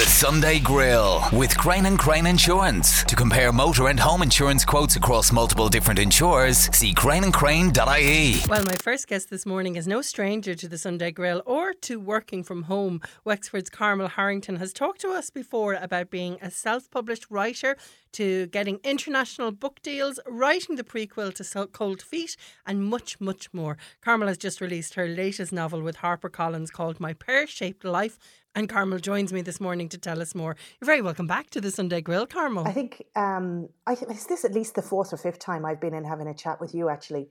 The Sunday Grill with Crane and Crane Insurance. To compare motor and home insurance quotes across multiple different insurers, see craneandcrane.ie. Well, my first guest this morning is no stranger to the Sunday Grill or to working from home. Wexford's Carmel Harrington has talked to us before about being a self published writer to getting international book deals, writing the prequel to Cold Feet, and much, much more. Carmel has just released her latest novel with HarperCollins called My Pear Shaped Life. And Carmel joins me this morning to tell us more. You're very welcome back to the Sunday Grill, Carmel. I think um, I is this at least the fourth or fifth time I've been in having a chat with you. Actually,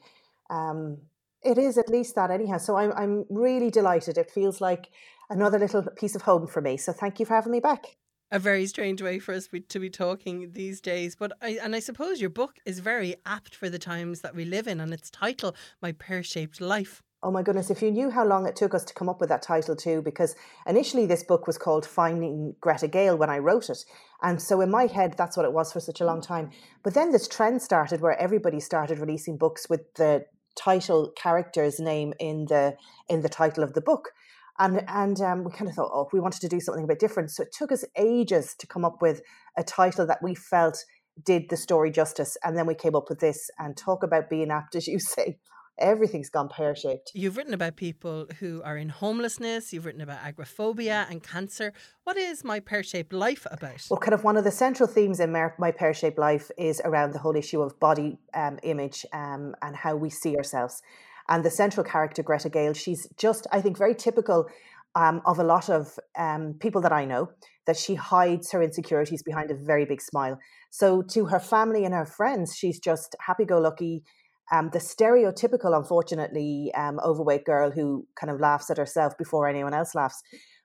um, it is at least that anyhow. So I'm I'm really delighted. It feels like another little piece of home for me. So thank you for having me back a very strange way for us to be talking these days. But I, and I suppose your book is very apt for the times that we live in, and its title, My Pear Shaped Life. Oh my goodness, if you knew how long it took us to come up with that title too, because initially this book was called Finding Greta Gale when I wrote it. And so in my head, that's what it was for such a long time. But then this trend started where everybody started releasing books with the title character's name in the in the title of the book. And and um, we kind of thought, oh, we wanted to do something a bit different. So it took us ages to come up with a title that we felt did the story justice. And then we came up with this and talk about being apt, as you say everything's gone pear shaped. You've written about people who are in homelessness, you've written about agoraphobia and cancer. What is My Pear Shaped Life about? Well, kind of one of the central themes in My Pear Shaped Life is around the whole issue of body um, image um, and how we see ourselves. And the central character, Greta Gale, she's just, I think, very typical um, of a lot of um, people that I know, that she hides her insecurities behind a very big smile. So to her family and her friends, she's just happy go lucky um, the stereotypical, unfortunately, um, overweight girl who kind of laughs at herself before anyone else laughs.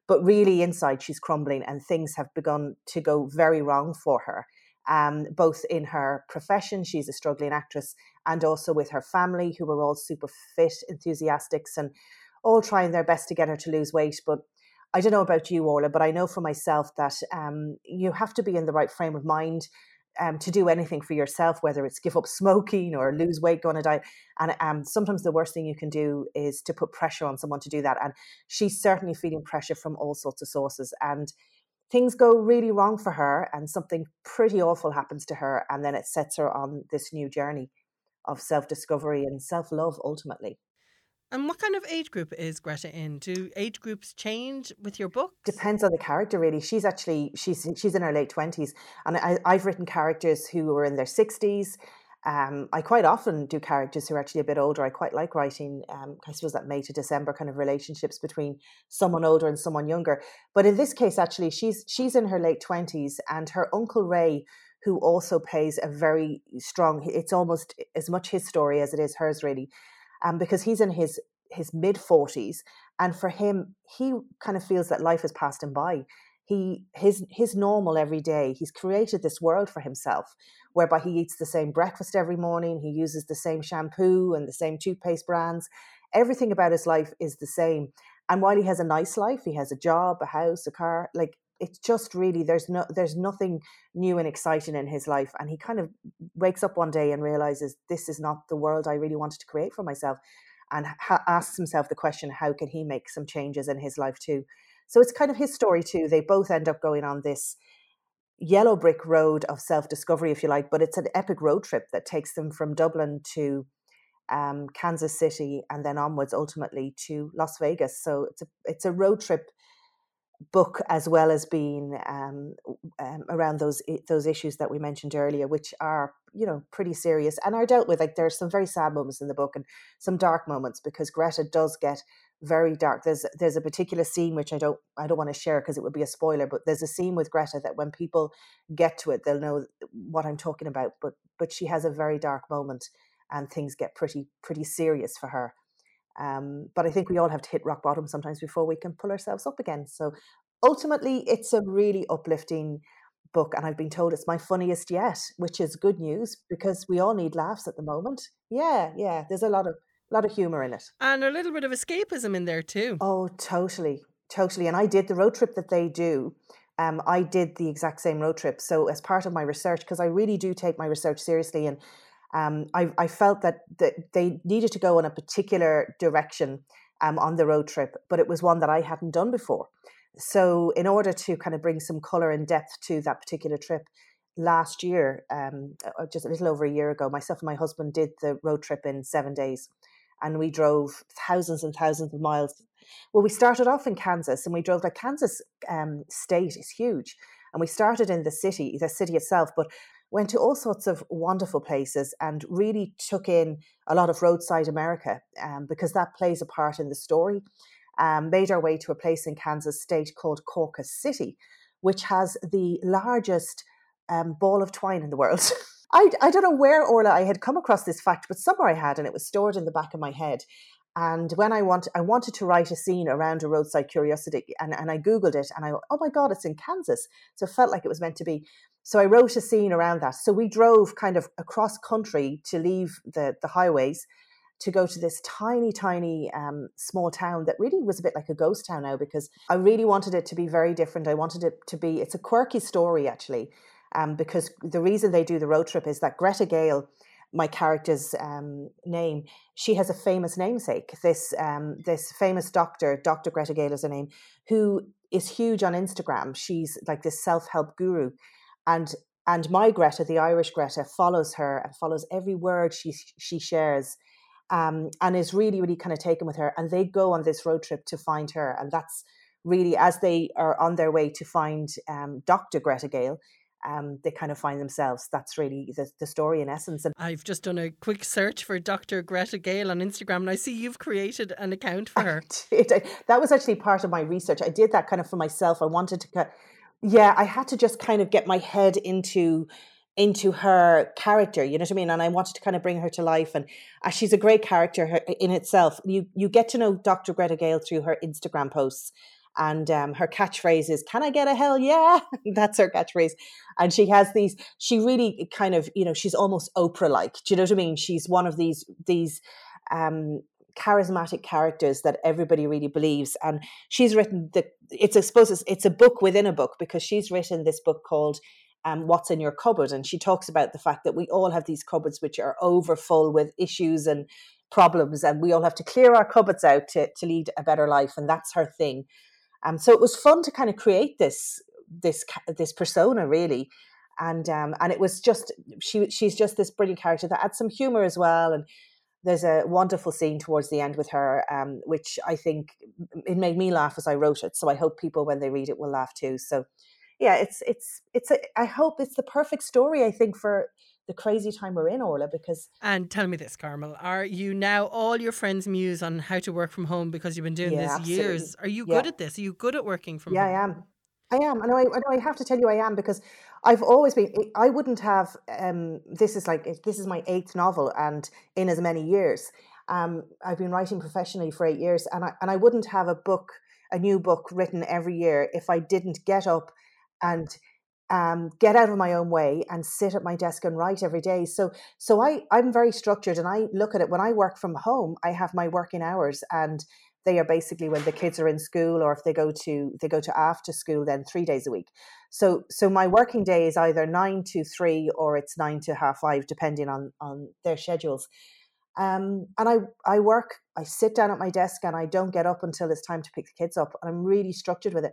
But really, inside, she's crumbling, and things have begun to go very wrong for her. Um, both in her profession, she's a struggling actress, and also with her family, who were all super fit, enthusiastics, and all trying their best to get her to lose weight. But I don't know about you, Orla, but I know for myself that um, you have to be in the right frame of mind um, to do anything for yourself, whether it's give up smoking or lose weight, go on a diet. And um, sometimes the worst thing you can do is to put pressure on someone to do that. And she's certainly feeling pressure from all sorts of sources. And things go really wrong for her, and something pretty awful happens to her. And then it sets her on this new journey of self discovery and self love ultimately. And what kind of age group is Greta in? Do age groups change with your book? Depends on the character, really. She's actually she's she's in her late twenties, and I, I've written characters who are in their sixties. Um, I quite often do characters who are actually a bit older. I quite like writing, um, I suppose that May to December kind of relationships between someone older and someone younger. But in this case, actually, she's she's in her late twenties, and her uncle Ray, who also plays a very strong. It's almost as much his story as it is hers, really um, because he's in his his mid 40s and for him he kind of feels that life has passed him by he his his normal every day he's created this world for himself whereby he eats the same breakfast every morning he uses the same shampoo and the same toothpaste brands everything about his life is the same and while he has a nice life he has a job a house a car like it's just really there's no there's nothing new and exciting in his life and he kind of wakes up one day and realizes this is not the world I really wanted to create for myself and ha- asks himself the question how can he make some changes in his life too? So it's kind of his story too they both end up going on this yellow brick road of self discovery if you like but it's an epic road trip that takes them from Dublin to um, Kansas City and then onwards ultimately to Las Vegas so it's a it's a road trip book as well as being um, um, around those those issues that we mentioned earlier, which are you know pretty serious and are dealt with. Like there's some very sad moments in the book and some dark moments because Greta does get very dark. There's there's a particular scene which I don't I don't want to share because it would be a spoiler, but there's a scene with Greta that when people get to it, they'll know what I'm talking about. But but she has a very dark moment and things get pretty pretty serious for her. Um, but I think we all have to hit rock bottom sometimes before we can pull ourselves up again. So ultimately, it's a really uplifting book, and I've been told it's my funniest yet, which is good news because we all need laughs at the moment. Yeah, yeah, there's a lot of lot of humor in it, and a little bit of escapism in there too. Oh, totally, totally. And I did the road trip that they do. Um, I did the exact same road trip. So as part of my research, because I really do take my research seriously, and um, I, I, felt that, they needed to go in a particular direction um, on the road trip, but it was one that I hadn't done before. So, in order to kind of bring some color and depth to that particular trip, last year, um, uh, just a little over a year ago, myself and my husband did the road trip in seven days, and we drove thousands and thousands of miles. Well, we started off in Kansas, and we drove like Kansas um, state is huge, and we started in the city, the city itself, but went to all sorts of wonderful places and really took in a lot of roadside America um, because that plays a part in the story. Um, made our way to a place in Kansas state called Cawker City, which has the largest um, ball of twine in the world. I, I don't know where, Orla, I had come across this fact, but somewhere I had, and it was stored in the back of my head. And when I want, I wanted to write a scene around a roadside curiosity, and, and I googled it, and I, oh my god, it's in Kansas, so it felt like it was meant to be. So I wrote a scene around that. So we drove kind of across country to leave the the highways to go to this tiny, tiny um, small town that really was a bit like a ghost town now because I really wanted it to be very different. I wanted it to be. It's a quirky story actually um, because the reason they do the road trip is that Greta Gale, my character's um, name, she has a famous namesake. This um, this famous doctor, Dr. Greta Gale is her name, who is huge on Instagram. She's like this self help guru, and and my Greta, the Irish Greta, follows her and follows every word she she shares. Um, and is really, really kind of taken with her. And they go on this road trip to find her. And that's really as they are on their way to find um, Dr. Greta Gale, um, they kind of find themselves. That's really the, the story in essence. And I've just done a quick search for Dr. Greta Gale on Instagram, and I see you've created an account for her. that was actually part of my research. I did that kind of for myself. I wanted to, yeah, I had to just kind of get my head into into her character you know what i mean and i wanted to kind of bring her to life and uh, she's a great character in itself you you get to know dr greta gale through her instagram posts and um, her catchphrase is "Can I get a hell yeah?" That's her catchphrase, and she has these. She really kind of, you know, she's almost Oprah-like. Do you know what I mean? She's one of these these um, charismatic characters that everybody really believes, and she's written the. It's I suppose it's, it's a book within a book because she's written this book called um, what's in your cupboard. And she talks about the fact that we all have these cupboards which are overfull with issues and problems, and we all have to clear our cupboards out to, to lead a better life. And that's her thing. Um, so it was fun to kind of create this this this persona really, and um, and it was just she she's just this brilliant character that adds some humor as well, and there's a wonderful scene towards the end with her, um, which I think it made me laugh as I wrote it. So I hope people when they read it will laugh too. So yeah, it's it's it's a, I hope it's the perfect story. I think for the crazy time we're in, Orla, because. And tell me this, Carmel. Are you now all your friends' muse on how to work from home because you've been doing yeah, this absolutely. years? Are you yeah. good at this? Are you good at working from yeah, home? Yeah, I am. I am. And I, I, I have to tell you, I am because I've always been, I wouldn't have, um, this is like, this is my eighth novel and in as many years. Um, I've been writing professionally for eight years and I, and I wouldn't have a book, a new book written every year if I didn't get up and um, get out of my own way and sit at my desk and write every day. So, so I I'm very structured, and I look at it when I work from home. I have my working hours, and they are basically when the kids are in school, or if they go to they go to after school, then three days a week. So, so my working day is either nine to three or it's nine to half five, depending on on their schedules. Um, and I I work. I sit down at my desk and I don't get up until it's time to pick the kids up. And I'm really structured with it.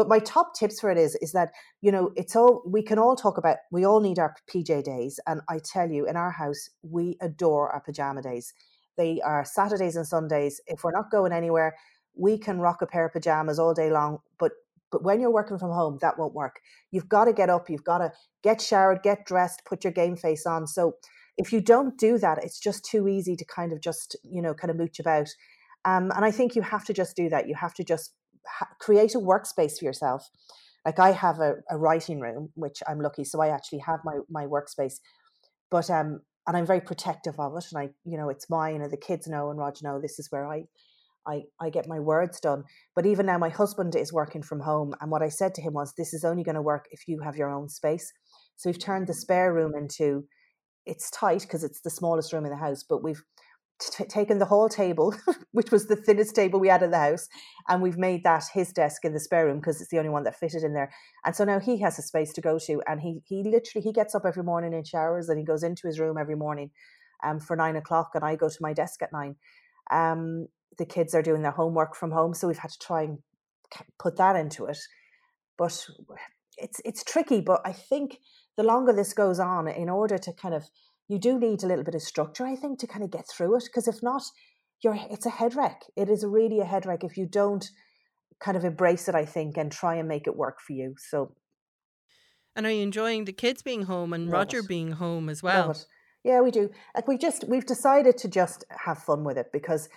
But my top tips for it is is that you know it's all we can all talk about. We all need our PJ days, and I tell you, in our house, we adore our pajama days. They are Saturdays and Sundays. If we're not going anywhere, we can rock a pair of pajamas all day long. But but when you're working from home, that won't work. You've got to get up. You've got to get showered, get dressed, put your game face on. So if you don't do that, it's just too easy to kind of just you know kind of mooch about. Um, and I think you have to just do that. You have to just ha- create a workspace for yourself. Like I have a, a writing room, which I'm lucky, so I actually have my my workspace. But um, and I'm very protective of it, and I, you know, it's mine, and the kids know, and Roger know this is where I, I, I get my words done. But even now, my husband is working from home, and what I said to him was, "This is only going to work if you have your own space." So we've turned the spare room into, it's tight because it's the smallest room in the house, but we've t- taken the whole table, which was the thinnest table we had in the house, and we've made that his desk in the spare room because it's the only one that fitted in there. And so now he has a space to go to, and he he literally he gets up every morning in showers and he goes into his room every morning, um, for nine o'clock, and I go to my desk at nine. Um, the kids are doing their homework from home, so we've had to try and put that into it. But it's it's tricky. But I think the longer this goes on, in order to kind of you do need a little bit of structure, I think, to kind of get through it. Because if not, you're it's a head wreck. It is really a head wreck if you don't kind of embrace it, I think, and try and make it work for you. So and are you enjoying the kids being home and Roger it. being home as well? Yeah, we do. Like we just we've decided to just have fun with it because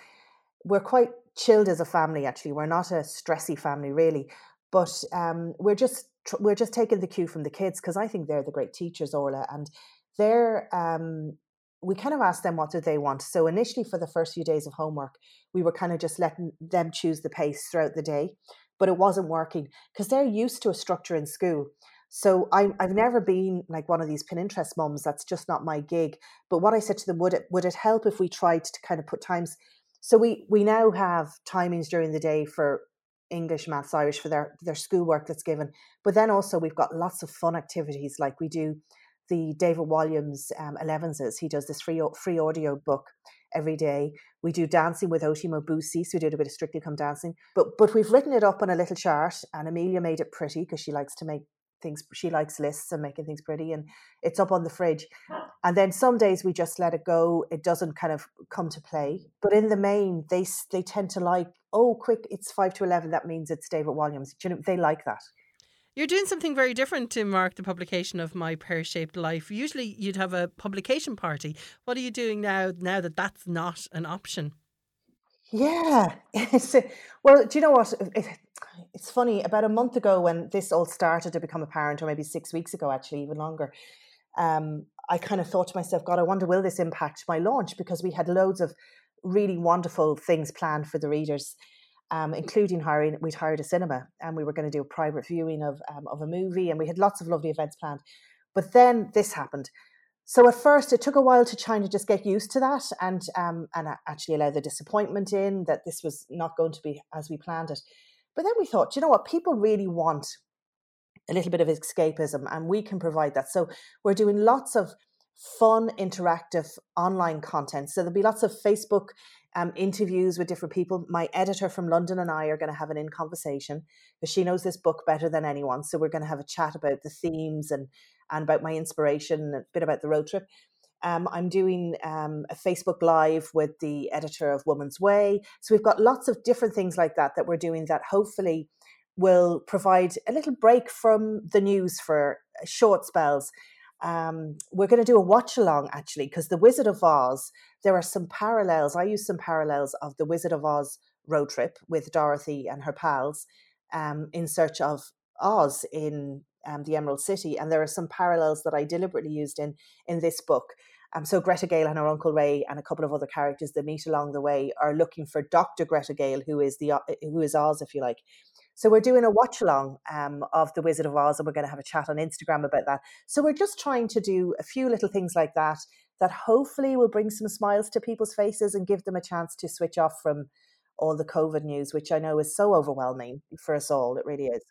we're quite chilled as a family. Actually, we're not a stressy family really, but um, we're just we're just taking the cue from the kids because I think they're the great teachers, Orla, and they're um, we kind of asked them what do they want. So initially, for the first few days of homework, we were kind of just letting them choose the pace throughout the day, but it wasn't working because they're used to a structure in school. So I, I've never been like one of these Pinterest mums. That's just not my gig. But what I said to them, would it would it help if we tried to kind of put times? So we we now have timings during the day for English, maths, Irish for their their schoolwork that's given. But then also we've got lots of fun activities like we do the David Walliams um, 11s. He does this free free audio book every day. We do dancing with Oti Mabuse, so we did a bit of Strictly Come Dancing. But but we've written it up on a little chart, and Amelia made it pretty because she likes to make things she likes lists and making things pretty and it's up on the fridge and then some days we just let it go it doesn't kind of come to play but in the main they they tend to like oh quick it's 5 to 11 that means it's david Walliams. you know, they like that you're doing something very different to mark the publication of my pear-shaped life usually you'd have a publication party what are you doing now now that that's not an option yeah. Well, do you know what? It's funny. About a month ago, when this all started to become apparent, or maybe six weeks ago, actually, even longer, um, I kind of thought to myself, God, I wonder will this impact my launch? Because we had loads of really wonderful things planned for the readers, um, including hiring. We'd hired a cinema, and we were going to do a private viewing of um, of a movie, and we had lots of lovely events planned. But then this happened, so at first, it took a while to try to just get used to that and um, and actually allow the disappointment in that this was not going to be as we planned it. But then we thought, you know what, people really want a little bit of escapism, and we can provide that. So we're doing lots of fun, interactive online content. So there'll be lots of Facebook um, interviews with different people. My editor from London and I are going to have an in conversation because she knows this book better than anyone. So we're going to have a chat about the themes and and about my inspiration, a bit about the road trip. Um, I'm doing um, a Facebook Live with the editor of Woman's Way. So we've got lots of different things like that that we're doing that hopefully will provide a little break from the news for short spells. Um, we're going to do a watch along actually because the Wizard of Oz. There are some parallels. I use some parallels of the Wizard of Oz road trip with Dorothy and her pals um, in search of Oz in um, the Emerald City, and there are some parallels that I deliberately used in in this book. Um, so Greta Gale and her uncle Ray and a couple of other characters that meet along the way are looking for Doctor Greta Gale, who is the uh, who is Oz, if you like. So we're doing a watch along um, of the Wizard of Oz, and we're going to have a chat on Instagram about that. So we're just trying to do a few little things like that that hopefully will bring some smiles to people's faces and give them a chance to switch off from all the COVID news, which I know is so overwhelming for us all. It really is.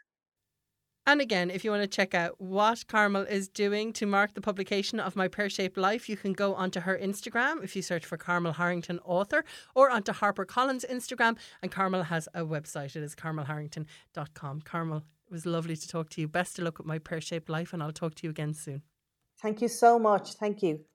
And again, if you want to check out what Carmel is doing to mark the publication of My Pear Shaped Life, you can go onto her Instagram if you search for Carmel Harrington Author or onto HarperCollins Instagram. And Carmel has a website. It is carmelharrington.com. Carmel, it was lovely to talk to you. Best of luck with My Pear Shaped Life, and I'll talk to you again soon. Thank you so much. Thank you.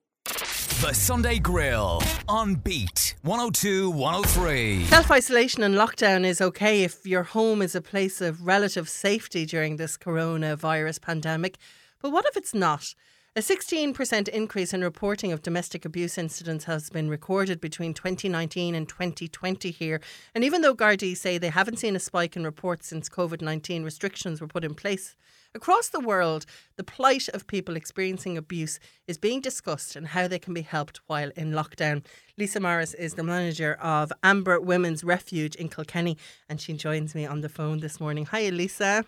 The Sunday Grill on Beat 102 103. Self isolation and lockdown is okay if your home is a place of relative safety during this coronavirus pandemic. But what if it's not? A 16% increase in reporting of domestic abuse incidents has been recorded between 2019 and 2020 here. And even though Gardaí say they haven't seen a spike in reports since COVID 19 restrictions were put in place, Across the world, the plight of people experiencing abuse is being discussed and how they can be helped while in lockdown. Lisa Morris is the manager of Amber Women's Refuge in Kilkenny, and she joins me on the phone this morning. Hi, Lisa.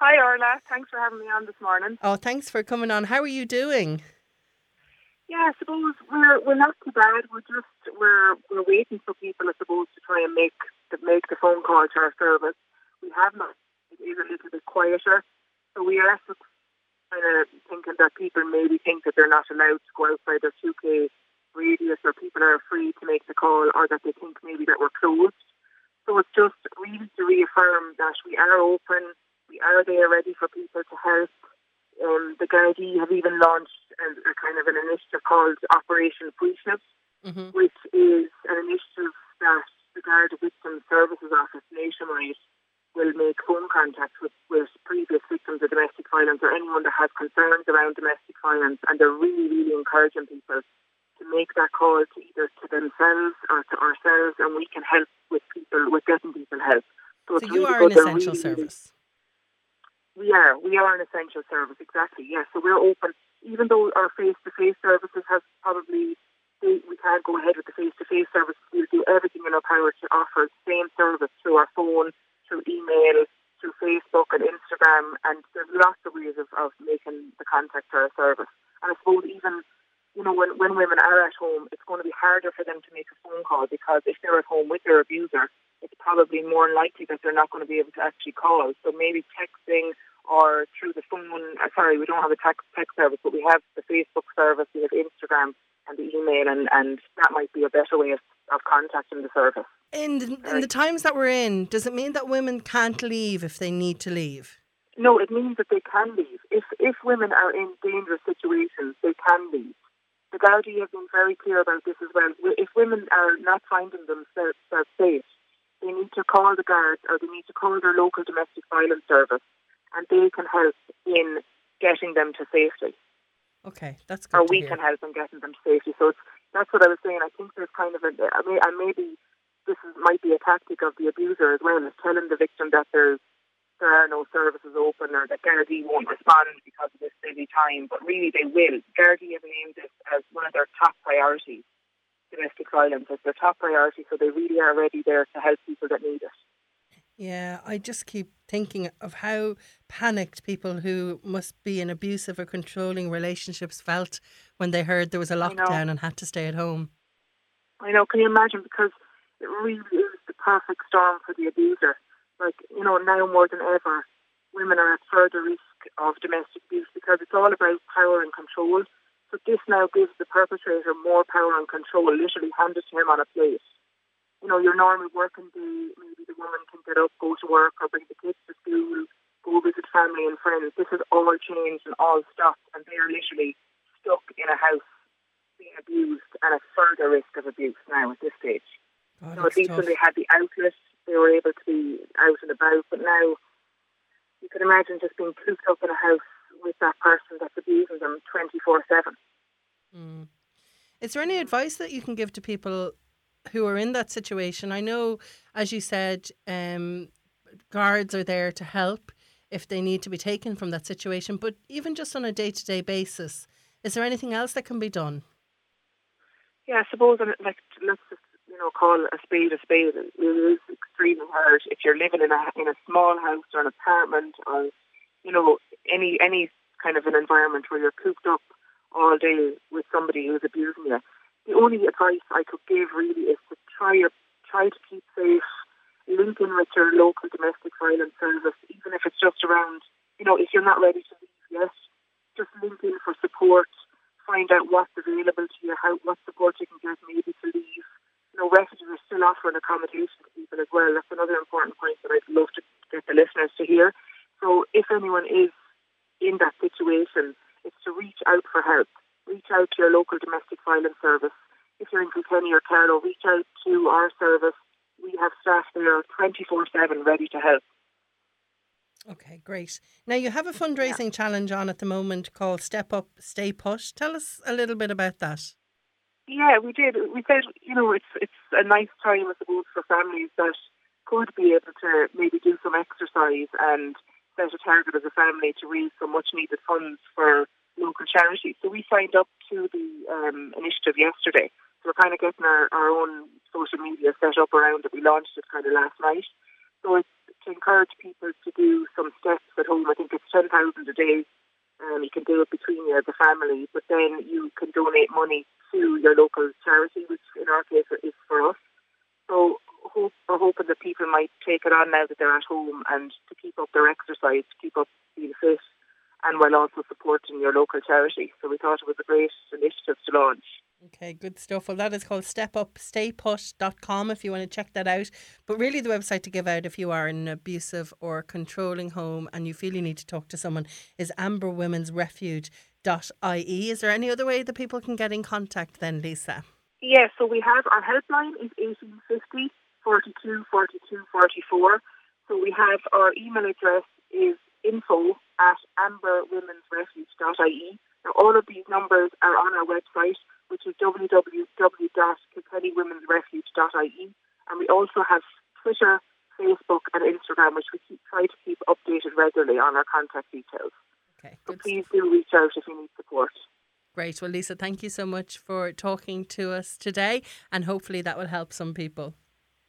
Hi, Orla. Thanks for having me on this morning. Oh, thanks for coming on. How are you doing? Yeah, I suppose we're we're not too bad. We're just we're we're waiting for people, I suppose, to try and make to make the phone call to our service. We have not. It is a little bit quieter. So we are kind of thinking that people maybe think that they're not allowed to go outside their 2K radius or people are free to make the call or that they think maybe that we're closed. So it's just really to reaffirm that we are open, we are there ready for people to help. Um, the Gardaí have even launched a, a, kind of an initiative called Operation Faoiseamh, mm-hmm. which is an initiative that the Garda Victim Services Office nationwide will make phone contact with, with previous victims of domestic violence or anyone that has concerns around domestic violence, and they're really, really encouraging people to make that call to either to themselves or to ourselves, and we can help with people with getting people help. So, so you really are an essential really, service. We are. We are an essential service, exactly. Yes. So we're open, even though our face-to-face services have probably we can't go ahead with the face-to-face service. We'll do everything in our power to offer the same service through our phone, through email, through Facebook and Instagram, and there's lots of ways of, of making the contact for our service. And I suppose even, you know, when, when women are at home, it's going to be harder for them to make a phone call because if they're at home with their abuser, it's probably more likely that they're not going to be able to actually call. So maybe texting or through the phone. Uh, sorry, we don't have a text text service, but we have the Facebook service, we have Instagram and the email, and, and that might be a better way of, of contacting the service. In the, in the times that we're in, does it mean that women can't leave if they need to leave? No, it means that they can leave. If if women are in dangerous situations, they can leave. The Gardaí have been very clear about this as well. If women are not finding themselves safe, they need to call the guards or they need to call their local domestic violence service, and they can help in getting them to safety. Okay, that's good. Or we can help in getting them to safety. So that's what I was saying. I think there's kind of a, I mean, and maybe this is, might be a tactic of the abuser as well, is telling the victim that there's there are no services open or that Gardaí won't respond because of this busy time, but really they will. Gardaí have named this as one of their top priorities, domestic violence as their top priority, so they really are ready there to help people that need it. Yeah, I just keep thinking of how panicked people who must be in abusive or controlling relationships felt when they heard there was a lockdown and had to stay at home. I know, can you imagine? Because it really is the perfect storm for the abuser. Like, you know, now more than ever, women are at further risk of domestic abuse because it's all about power and control. So this now gives the perpetrator more power and control, literally handed to him on a plate. You know, your normal working day, maybe the woman can get up, go to work, or bring the kids to school, go visit family and friends. This has all changed and all stopped, and they are literally stuck in a house being abused and at further risk of abuse now at this stage. Oh, so at least tough. when they had the outlet, they were able to be out and about. But now, you can imagine just being cooped up in a house with that person that's abusing them 24 7. Mm. Is there any advice that you can give to people who are in that situation? I know, as you said, um, guards are there to help if they need to be taken from that situation, but even just on a day to day basis, is there anything else that can be done? Yeah, I suppose, like, let's just you know, call a spade a spade. It is extremely hard if you're living in a in a small house or an apartment or you know any any kind of an environment where you're cooped up all day with somebody who's abusing you. The only advice I could give really is to try your, try to keep safe, link in with your local domestic violence service, even if it's just around, you know, if you're not ready to leave yet, just link in for support, find out what's available to you, how what support you can get maybe to leave You know, refugees are still offering accommodation to people as well. That's another important point that I'd love to get the listeners to hear. So if anyone is in that situation, it's to reach out for help. Reach out to your local domestic violence service. If you're in Kilkenny or Carlow, reach out to our service. We have staff there 24 7 ready to help. Okay, great. Now you have a fundraising yeah. challenge on at the moment called Step Up, Stay Put. Tell us a little bit about that. Yeah, we did. We said, you know, it's it's a nice time, I suppose, for families that could be able to maybe do some exercise and set a target as a family to raise some much needed funds for local charities. So we signed up to the um, initiative yesterday. So we're kind of getting our, our own social media set up around it. We launched it kind of last night. So it's to encourage people to do some steps at home. I think it's 10,000 a day um, you can do it between you as a family, but then you can donate money to your local charity, which in our case is for us. So hope, we're hoping that people might take it on now that they're at home and to keep up their exercise, to keep up being fit, and while also supporting your local charity. So we thought it was a great initiative to launch. Okay, good stuff. Well, that is called stepupstayput.com if you want to check that out. But really, the website to give out if you are in an abusive or controlling home and you feel you need to talk to someone is amberwomensrefuge.ie. Is there any other way that people can get in contact then, Lisa? Yes, so we have our helpline is 1850 42 42 44. So we have our email address is info at amberwomensrefuge.ie. Now, all of these numbers are on our website, which is www.kilkennywomen'srefuge.ie. And we also have Twitter, Facebook, and Instagram, which we keep, try to keep updated regularly on our contact details. Okay, So please do reach out if you need support. Great. Well, Lisa, thank you so much for talking to us today, and hopefully that will help some people.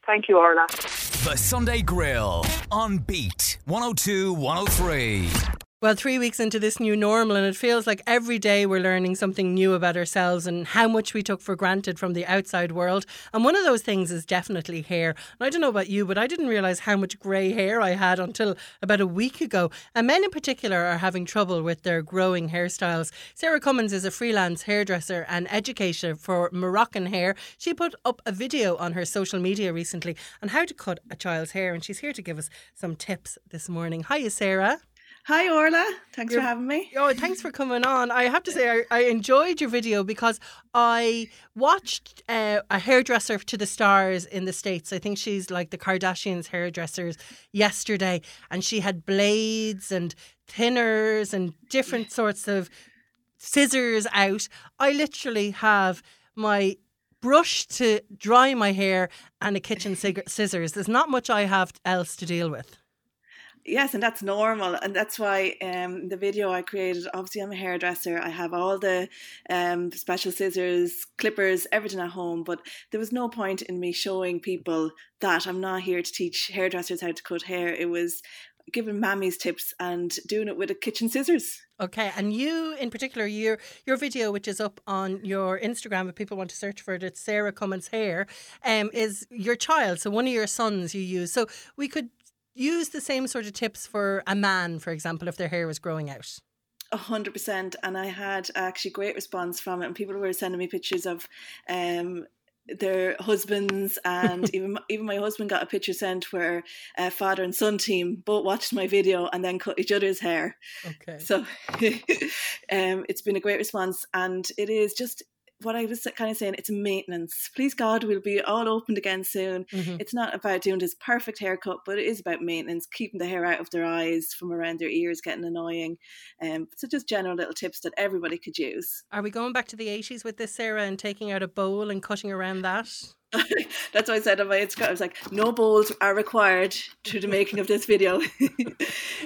Thank you, Orla. The Sunday Grill on Beat 102 103. Well, three weeks into this new normal, and it feels like every day we're learning something new about ourselves and how much we took for granted from the outside world. And one of those things is definitely hair. And I don't know about you, but I didn't realise how much grey hair I had until about a week ago. And men in particular are having trouble with their growing hairstyles. Sarah Cummins is a freelance hairdresser and educator for Moroccan hair. She put up a video on her social media recently on how to cut a child's hair, and she's here to give us some tips this morning. Hiya, Sarah. Hi Orla, thanks You're- for having me. Oh, thanks for coming on. I have to say, I, I enjoyed your video because I watched uh, a hairdresser to the stars in the States. I think she's like the Kardashians' hairdressers yesterday, and she had blades and thinners and different sorts of scissors out. I literally have my brush to dry my hair and a kitchen scissors. There's not much I have else to deal with. Yes, and that's normal, and that's why um, the video I created. Obviously, I'm a hairdresser. I have all the um, special scissors, clippers, everything at home. But there was no point in me showing people that I'm not here to teach hairdressers how to cut hair. It was giving mammies tips and doing it with a kitchen scissors. Okay, and you in particular, your your video, which is up on your Instagram, if people want to search for it, it's Sarah Cummins Hair, um, is your child. So one of your sons you use. So we could use the same sort of tips for a man, for example, if their hair was growing out. A hundred percent, and I had actually great response from it, and people were sending me pictures of um, their husbands, and even even my husband got a picture sent where a father and son team both watched my video and then cut each other's hair. Okay. So um, it's been a great response, and it is just what I was kind of saying. It's maintenance. Please God, we'll be all opened again soon. Mhm. It's not about doing this perfect haircut, but it is about maintenance, keeping the hair out of their eyes, from around their ears, getting annoying. Um, so just general little tips that everybody could use. Are we going back to the 80s with this, Sarah, and taking out a bowl and cutting around that? That's what I said on my Instagram. I was like, no bowls are required to the making of this video.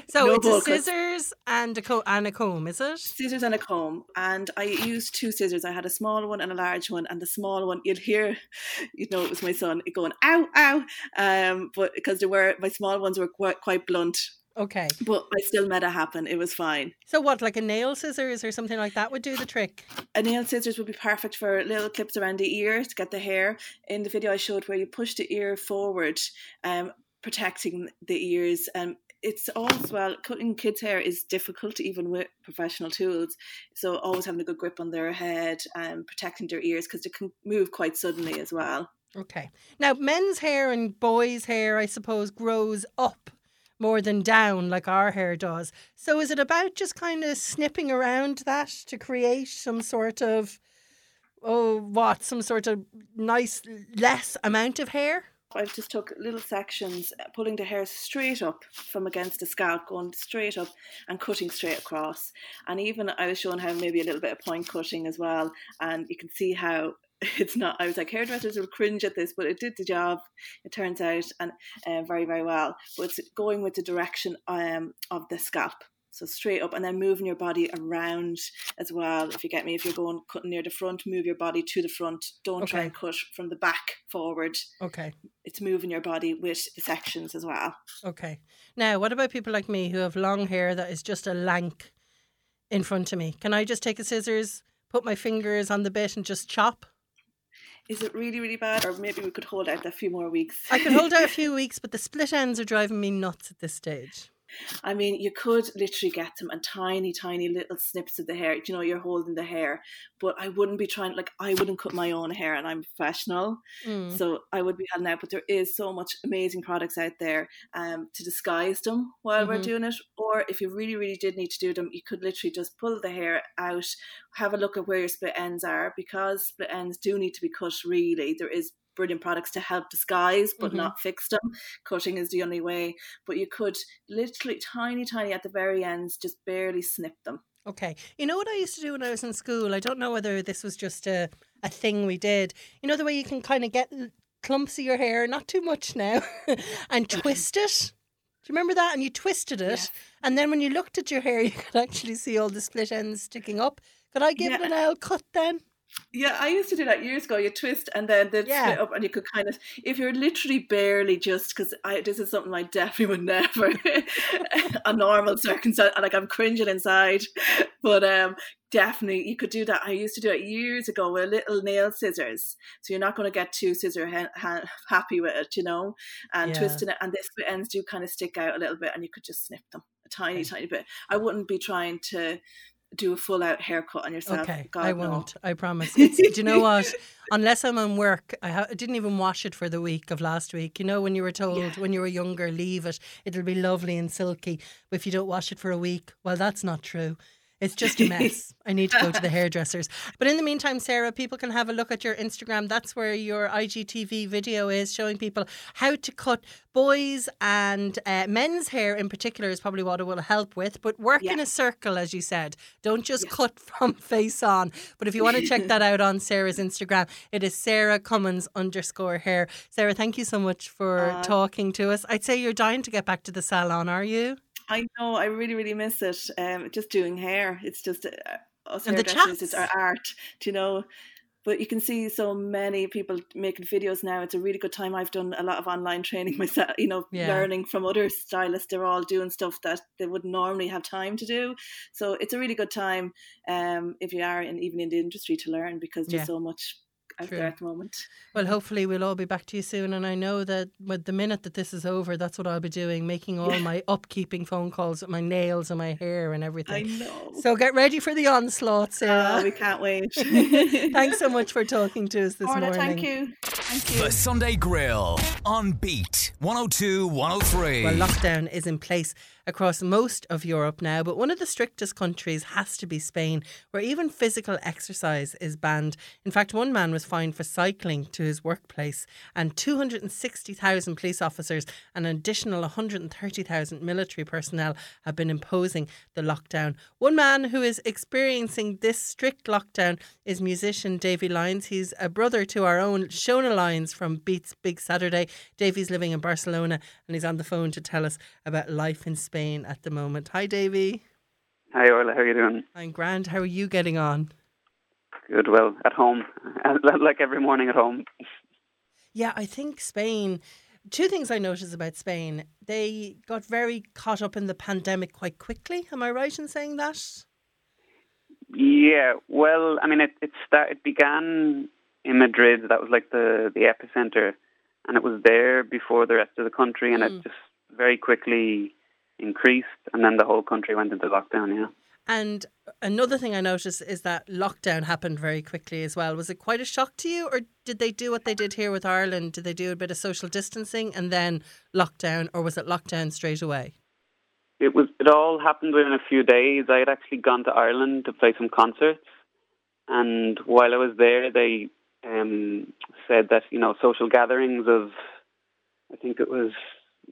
So No it's a bowl scissors and a, co- and a comb, is it? scissors and a comb and i used two scissors i had a small one and a large one and the small one you'll hear you know it was my son going ow ow um but because they were my small ones were quite, quite blunt Okay. but i still made it happen it was fine So what, like a nail scissors or something like that would do the trick? a nail scissors would be perfect for little clips around the ear to get the hair in the video i showed where you push the ear forward um protecting the ears um it's also well cutting kids hair is difficult even with professional tools so always having a good grip on their head and protecting their ears because they can move quite suddenly as well Okay. Now, men's hair and boys' hair, I suppose, grows up more than down like our hair does. So is it about just kind of snipping around that to create some sort of, oh, what, some sort of nice, less amount of hair? I've just took little sections, uh, pulling the hair straight up from against the scalp, going straight up and cutting straight across. And even I was showing how maybe a little bit of point cutting as well. And you can see how it's not. I was like, hairdressers will cringe at this, but it did the job. It turns out, and uh, very very well. But it's going with the direction um, of the scalp. So straight up, and then moving your body around as well. If you get me, if you're going cutting near the front, move your body to the front. Don't try and cut from the back forward Okay. it's moving your body with the sections as well. Okay. Now, what about people like me who have long hair that is just a lank in front of me? Can I just take a scissors, put my fingers on the bit and just chop? Is it really, really bad? Or maybe we could hold out a few more weeks. I could hold out a few weeks, but the split ends are driving me nuts at this stage. I mean, you could literally get them and tiny, tiny little snips of the hair. You know, you're holding the hair, but I wouldn't be trying. Like, I wouldn't cut my own hair, and I'm professional, mm. so I would be holding out. But there is so much amazing products out there um, to disguise them while mm-hmm. we're doing it. Or if you really, really did need to do them, you could literally just pull the hair out, have a look at where your split ends are, because split ends do need to be cut. Really, there is brilliant products to help disguise but mm-hmm. not fix them. Cutting is the only way. But you could literally tiny, tiny at the very ends, just barely snip them. Okay. You know what I used to do when I was in school? I don't know whether this was just a, a thing we did. You know the way you can kind of get clumps of your hair, not too much now, and twist it? Do you remember that? And you twisted it. Yeah. And then when you looked at your hair, you could actually see all the split ends sticking up. Could I give yeah. it an L cut then? Yeah, I used to do that years ago. You twist and then they'd yeah. split up, and you could kind of, if you're literally barely just, because I this is something I definitely would never, a normal circumstance, like I'm cringing inside, but um, definitely you could do that. I used to do it years ago with little nail scissors, so you're not going to get too scissor ha- ha- happy with it, you know, and yeah. twisting it, and the split ends do kind of stick out a little bit, and you could just snip them a tiny, okay. tiny bit. I wouldn't be trying to do a full out haircut on yourself. Okay, God, I won't. No. I promise. Do you know what? Unless I'm on work, I, ha- I, didn't even wash it for the week of last week. You know, when you were told yeah. when you were younger, leave it, it'll be lovely and silky. But if you don't wash it for a week, well, that's not true. It's just a mess. I need to go to the hairdressers. But in the meantime, Sarah, people can have a look at your Instagram. That's where your IGTV video is showing people how to cut boys and uh, men's hair in particular is probably what it will help with. But work yeah. in a circle, as you said. Don't just yeah. cut from face on. But if you want to check that out on Sarah's Instagram, it is Sarah Cummins underscore hair. Sarah, thank you so much for uh, talking to us. I'd say you're dying to get back to the salon, are you? I know. I really, really miss it. Um, just doing hair. It's just uh, us and hairdressers. It's our art. Do you know? But you can see so many people making videos now. It's a really good time. I've done a lot of online training myself. You know, yeah. learning from other stylists. They're all doing stuff that they would normally have time to do. So it's a really good time um, if you are in even in the industry to learn because there's yeah. so much out True. there at the moment. Well, hopefully we'll all be back to you soon. And I know that with the minute that this is over, that's what I'll be doing, making all my upkeeping phone calls with my nails and my hair and everything. I know. So get ready for the onslaught, Sarah. Oh, we can't wait. Thanks so much for talking to us this Orla, morning. Thank you. Thank you. The Sunday Grill on Beat 102 103. Well, lockdown is in place across most of Europe now, but one of the strictest countries has to be Spain, where even physical exercise is banned. In fact, one man was fined for cycling to his workplace, and 260,000 police officers and an additional 130,000 military personnel have been imposing the lockdown. One man who is experiencing this strict lockdown is musician Davy Lyons. He's a brother to our own Shona Lyons from Beats Big Saturday. Davy's living in Barcelona and he's on the phone to tell us about life in Spain. Spain at the moment. Hi, Davy. Hi, Orla. How are you doing? I'm grand. How are you getting on? Good. Well, at home, like every morning at home. Yeah, I think Spain. Two things I noticed about Spain: they got very caught up in the pandemic quite quickly. Am I right in saying that? Yeah. Well, I mean, it it, start, it began in Madrid. That was like the the epicenter, and it was there before the rest of the country, and mm. it just very quickly increased, and then the whole country went into lockdown. Yeah. And another thing I noticed is that lockdown happened very quickly as well. Was it quite a shock to you, or did they do what they did here with Ireland? Did they do a bit of social distancing and then lockdown, or was it lockdown straight away? It was. It all happened within a few days. I had actually gone to Ireland to play some concerts, and while I was there, they um, said that you know social gatherings of, I think it was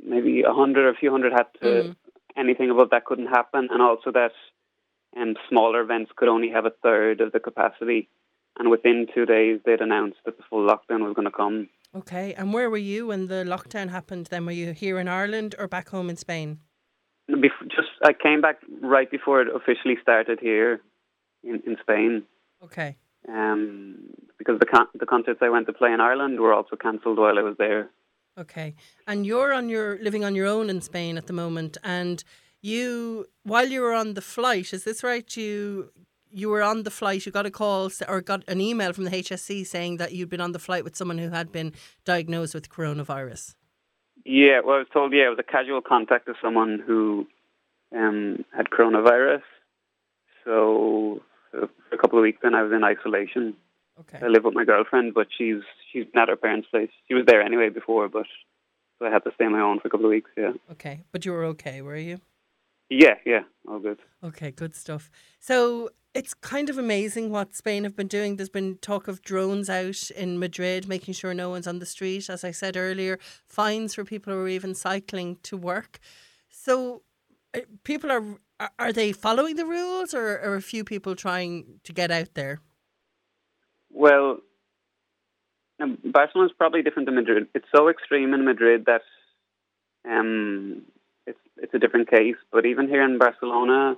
maybe a hundred or a few hundred had to mm. anything above that couldn't happen, and also that um, smaller events could only have a third of the capacity. And within two days, they'd announced that the full lockdown was going to come. Okay, and where were you when the lockdown happened? Then were you here in Ireland or back home in Spain? Just I came back right before it officially started here in, in Spain. Okay. Um, because the con- the concerts I went to play in Ireland were also cancelled while I was there. Okay. And you're on your living on your own in Spain at the moment and you while you were on the flight, is this right? You you were on the flight, you got a call or got an email from the HSE saying that you'd been on the flight with someone who had been diagnosed with coronavirus. Yeah, well, I was told, yeah, it was a casual contact of someone who um, had coronavirus. So, so for a couple of weeks, then I was in isolation. Okay. I live with my girlfriend, but she's she's not at her parents' place. She was there anyway before, but so I had to stay on my own for a couple of weeks. Yeah. Okay. But you were okay, were you? Yeah, yeah, all good. Okay, good stuff. So it's kind of amazing what Spain have been doing. There's been talk of drones out in Madrid, making sure no one's on the street. As I said earlier, fines for people who are even cycling to work. So uh, people are- are they following the rules, or are a few people trying to get out there? Well, um, Barcelona is probably different than Madrid. It's so extreme in Madrid that um, it's it's a different case. But even here in Barcelona,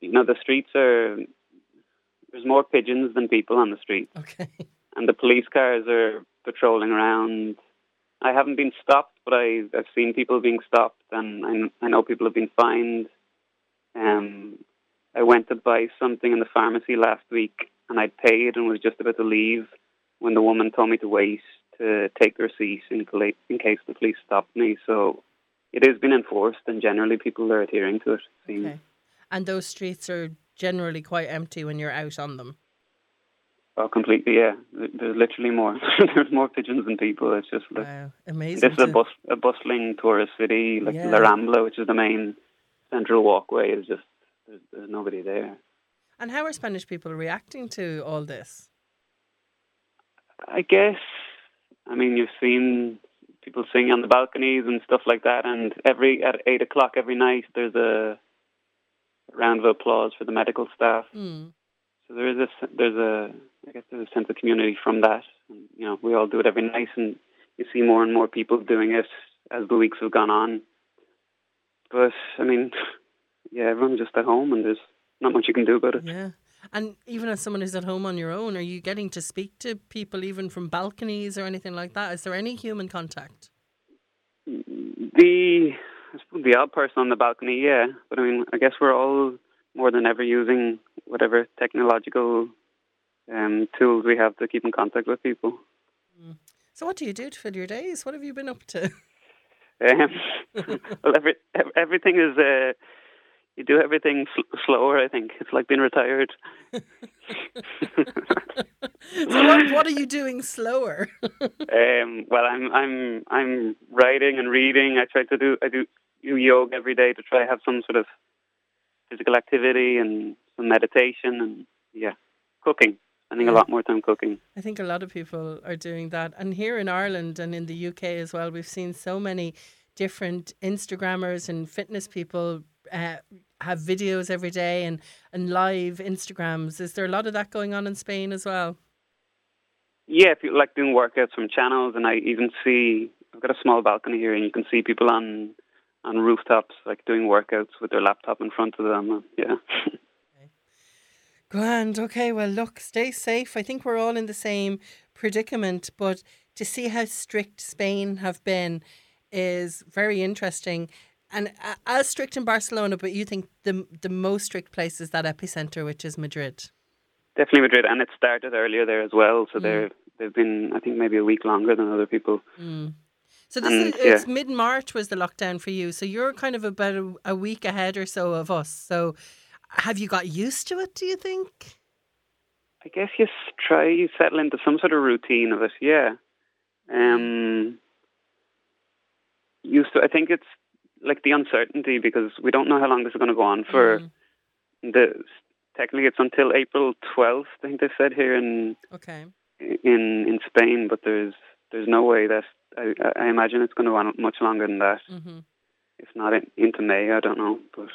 you know, the streets are there's more pigeons than people on the street, Okay. and the police cars are patrolling around. I haven't been stopped, but I, I've seen people being stopped, and I, I know people have been fined. Um, I went to buy something in the pharmacy last week, and I'd paid and was just about to leave when the woman told me to wait to take the receipt in, in case the police stopped me. So it has been enforced, and generally people are adhering to it. seems. Okay. And those streets are generally quite empty when you're out on them. Oh, completely, yeah. There- There's literally more. There's more pigeons than people. It's just like Wow, amazing. this is a bus a bustling tourist city, like Yeah. La Rambla, which is the main central walkway. Is just there's, there's nobody there. And how are Spanish people reacting to all this? I guess. I mean, you've seen people sing on the balconies and stuff like that, and every at eight o'clock every night there's a round of applause for the medical staff. Hmm. So there is a there's a I guess there's a sense of community from that. And, you know, we all do it every night, and you see more and more people doing it as the weeks have gone on. But I mean, yeah, everyone's just at home, and there's not much you can do about it. Yeah. And even as someone who's at home on your own, are you getting to speak to people even from balconies or anything like that? Is there any human contact? The the odd person on the balcony, yeah. But I mean, I guess we're all more than ever using whatever technological um, tools we have to keep in contact with people. So, what do you do to fill your days? What have you been up to? Um, well, every, everything is. Uh, you do everything sl- slower. I think it's like being retired. so, what, what are you doing slower? Um, well, I'm I'm I'm writing and reading. I try to do I do do yoga every day to try to have some sort of physical activity and some meditation and yeah, cooking. Spending a lot more time cooking. I think a lot of people are doing that. And here in Ireland and in the UK as well, we've seen so many different Instagrammers and fitness people uh, have videos every day and, and live Instagrams. Is there a lot of that going on in Spain as well? Yeah, if you like doing workouts from channels, and I even see I've got a small balcony here, and you can see people on on rooftops like doing workouts with their laptop in front of them. and Yeah. Grand. Okay. Well, look, stay safe. I think we're all in the same predicament, but to see how strict Spain have been is very interesting. And uh, as strict in Barcelona, but you think the the most strict place is that epicenter, which is Madrid. Definitely Madrid, and it started earlier there as well. So mm. they're they've been I think maybe a week longer than other people. Mm. So this And, is it's mid March was the lockdown for you. So you're kind of about a, a week ahead or so of us. So have you got used to it? Do you think? I guess you try you settle into some sort of routine of it. Yeah. Mm. Um. Used to, I think it's like the uncertainty because we don't know how long this is going to go on for. Mm. The technically it's until April twelfth. I think they said here in Okay. in in Spain, but there's there's no way that I, I imagine it's going to go on much longer than that. hmm If not in, into May, I don't know. But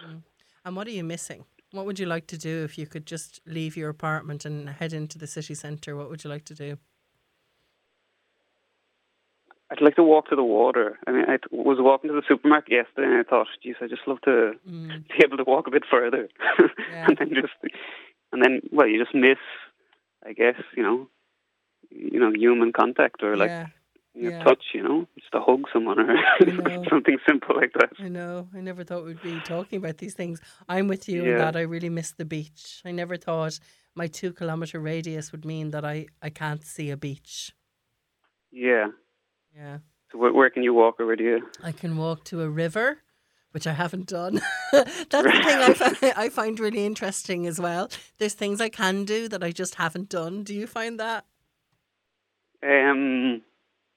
And what are you missing? What would you like to do if you could just leave your apartment and head into the city centre? What would you like to do? I'd like to walk to the water. I mean, I was walking to the supermarket yesterday, and I thought, geez, I just love to Mm. be able to walk a bit further, Yeah. and then just, and then, well, you just miss, I guess, you know, you know, human contact or like yeah, yeah. touch, you know, just to hug someone or something simple like that. I know. I never thought we'd be talking about these things. I'm with you in that I really miss the beach. I never thought my two kilometre radius would mean that I, I can't see a beach. Yeah, Yeah. So where, where can you walk over where do you? I can walk to a river, which I haven't done. That's the thing I find, I find really interesting as well. There's things I can do that I just haven't done. Do you find that? Um,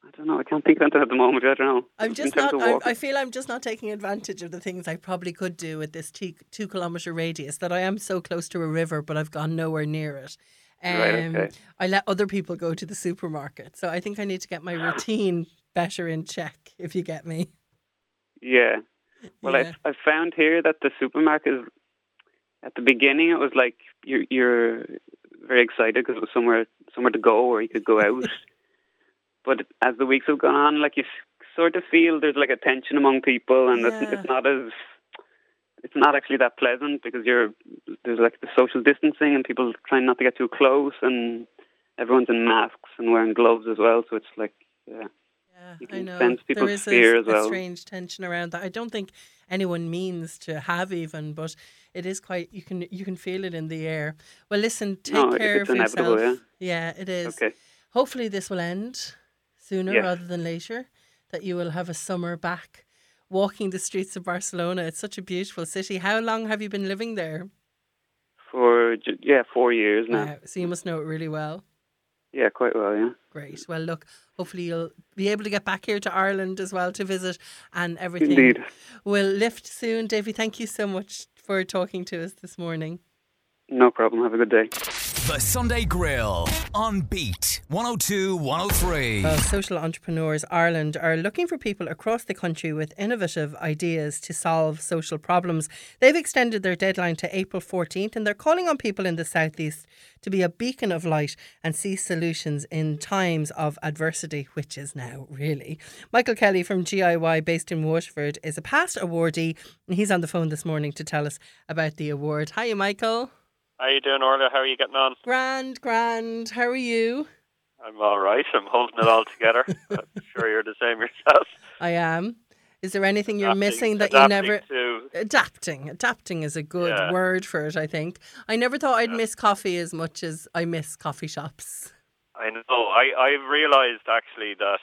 I don't know. I can't think of anything at the moment. I don't know. I'm just not. I. I feel I'm just not taking advantage of the things I probably could do with this two, two kilometer radius. That I am so close to a river, but I've gone nowhere near it. Um, Right, okay. I let other people go to the supermarket, so I think I need to get my routine better in check. If you get me. Yeah. Well, Yeah. I I found here that the supermarket is at the beginning. It was like you're you're very excited because it was somewhere somewhere to go or you could go out. but as the weeks have gone on, like you sort of feel there's like a tension among people, and it's, it's not as it's not actually that pleasant because you're there's like the social distancing and people trying not to get too close, and everyone's in masks and wearing gloves as well. So it's like yeah. Yeah, You I know. sense people's is fear a, as well. a strange tension around that. I don't think anyone means to have even, but it is quite. You can you can feel it in the air. Well, listen, take No, care it's of inevitable, yourself. Yeah, it is. Okay. Hopefully, this will end sooner rather than later. That you will have a summer back walking the streets of Barcelona. It's such a beautiful city. How long have you been living there? For yeah, four years now. Wow, so you must know it really well. Yeah, quite well. Yeah. Great. Well, look, hopefully you'll be able to get back here to Ireland as well to visit and everything. Indeed. will lift soon. Davy, thank you so much for talking to us this morning. No problem. Have a good day. The Sunday Grill on Beat 102 103. Well, Social Entrepreneurs Ireland are looking for people across the country with innovative ideas to solve social problems. They've extended their deadline to April 14th and they're calling on people in the southeast to be a beacon of light and see solutions in times of adversity, which is now really. Michael Kelly from GIY based in Waterford is a past awardee and he's on the phone this morning to tell us about the award. Hiya, Michael. How are you doing, Orla? How are you getting on? Grand, grand. How are you? I'm all right. I'm holding it all together. I'm sure you're the same yourself. I am. Is there anything you're Adapting- missing that you never To, adapting? Adapting is a good Yeah. word for it. I think. I never thought I'd miss coffee as much as I miss coffee shops. I know. I I've realised actually that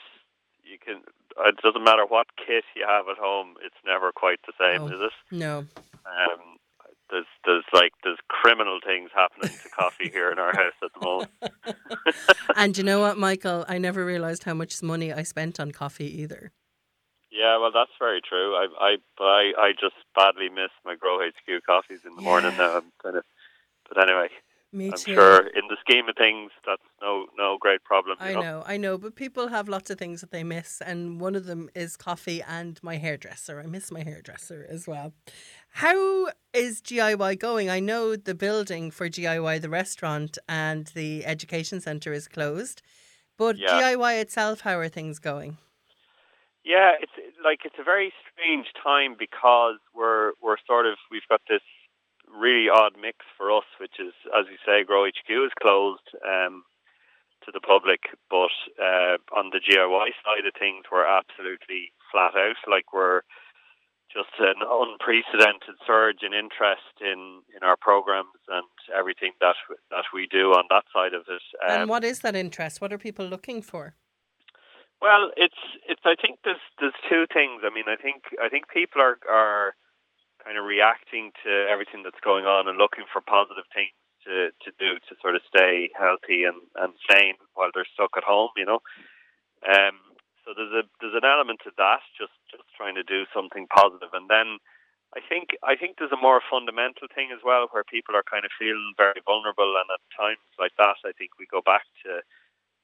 you can. It doesn't matter what kit you have at home. It's never quite the same, No. is it? No. Um, there's there's like there's criminal things happening to coffee here in our house at the moment. and you know what, Michael? I never realised how much money I spent on coffee either. Yeah, well, that's very true. I I I, I just badly miss my Grow HQ coffees in the morning Yeah. now. I'm kind of. But anyway, Me I'm too. sure in the scheme of things, that's no no great problem. I know, I know, but people have lots of things that they miss, and one of them is coffee and my hairdresser. I miss my hairdresser as well. How is GIY going? I know the building for GIY, the restaurant and the education centre is closed, but Yeah. GIY itself, how are things going? Yeah, it's like it's a very strange time because we're we're sort of we've got this really odd mix for us, which is as you say, Grow HQ is closed um, to the public, but uh, on the GIY side of things, we're absolutely flat out. Like we're just an unprecedented surge in interest in, in our programs and everything that that we do on that side of it. Um, and what is that interest? What are people looking for? well, it's it's. I think there's there's two things. I mean, I think I think people are are kind of reacting to everything that's going on and looking for positive things to, to do to sort of stay healthy and, and sane while they're stuck at home. You know, um, so there's a there's an element to that. Just just trying to do something positive, and then. I think I think there's a more fundamental thing as well, where people are kind of feeling very vulnerable, and at times like that, I think we go back to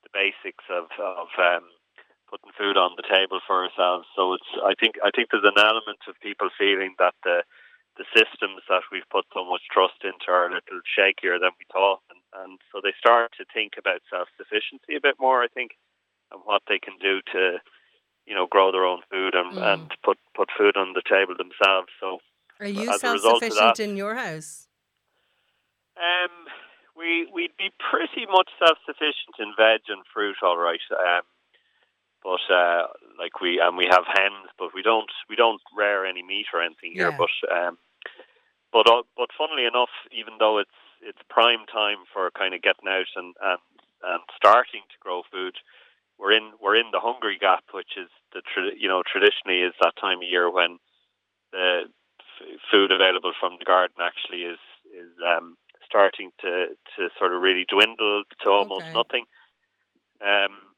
the basics of of um, putting food on the table for ourselves. So it's I think I think there's an element of people feeling that the the systems that we've put so much trust into are a little shakier than we thought, and, and so they start to think about self sufficiency a bit more. I think, and what they can do to you know grow their own food and, Mm. and put put food on the table themselves. So Are you self sufficient in your house? Um, we we'd be pretty much self sufficient in veg and fruit, all right. Um, but uh, like we and we have hens, but we don't we don't rear any meat or anything here. Yeah. But um, but uh, but funnily enough, even though it's it's prime time for kind of getting out and and and starting to grow food, we're in we're in the Hungry Gap, which is the you know traditionally is that time of year when the f- food available from the garden actually is is um, starting to to sort of really dwindle to almost okay. nothing. Um,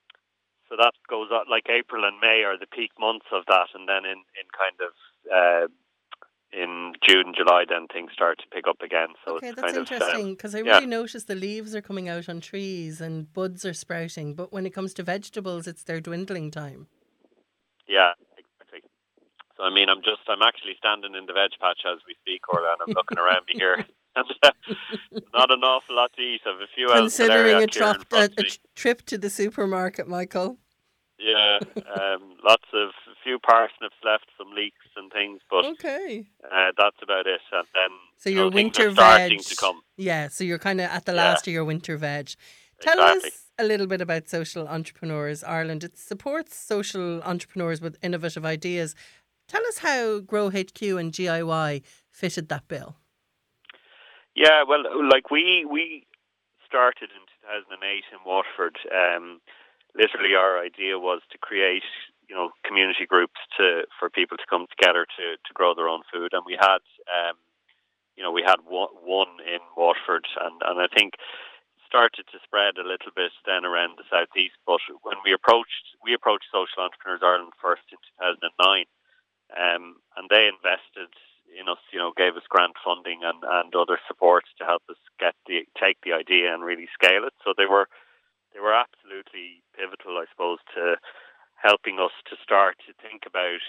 so that goes on like April and May are the peak months of that, and then in in kind of uh, in June, July, then things start to pick up again. So okay, that's interesting because um, I really yeah. noticed the leaves are coming out on trees and buds are sprouting. But when it comes to vegetables, it's their dwindling time. Yeah, exactly. So I mean, I'm just I'm actually standing in the veg patch as we speak, Orla, and I'm looking around me here. And, uh, not an awful lot to eat. I've a few Considering a, trop- a, a trip to the supermarket, Michael. Yeah, um, lots of few parsnips left, some leeks and things, but okay, uh, that's about it. And then so your know, winter veg, yeah. So you're kind of at the last yeah. of your winter veg. Tell exactly. us a little bit about Social Entrepreneurs Ireland. It supports social entrepreneurs with innovative ideas. Tell us how Grow HQ and GIY fitted that bill. Yeah, well, like we we started in 2008 in Waterford. Um, literally our idea was to create you know community groups to for people to come together to to grow their own food. And we had um you know we had one, in Waterford and and I think started to spread a little bit then around the southeast. But when we approached we approached social entrepreneurs Ireland first in 2009 um and they invested in us you know gave us grant funding and and other supports to help us get the take the idea and really scale it. So they were they were absolutely pivotal, I suppose, to helping us to start to think about,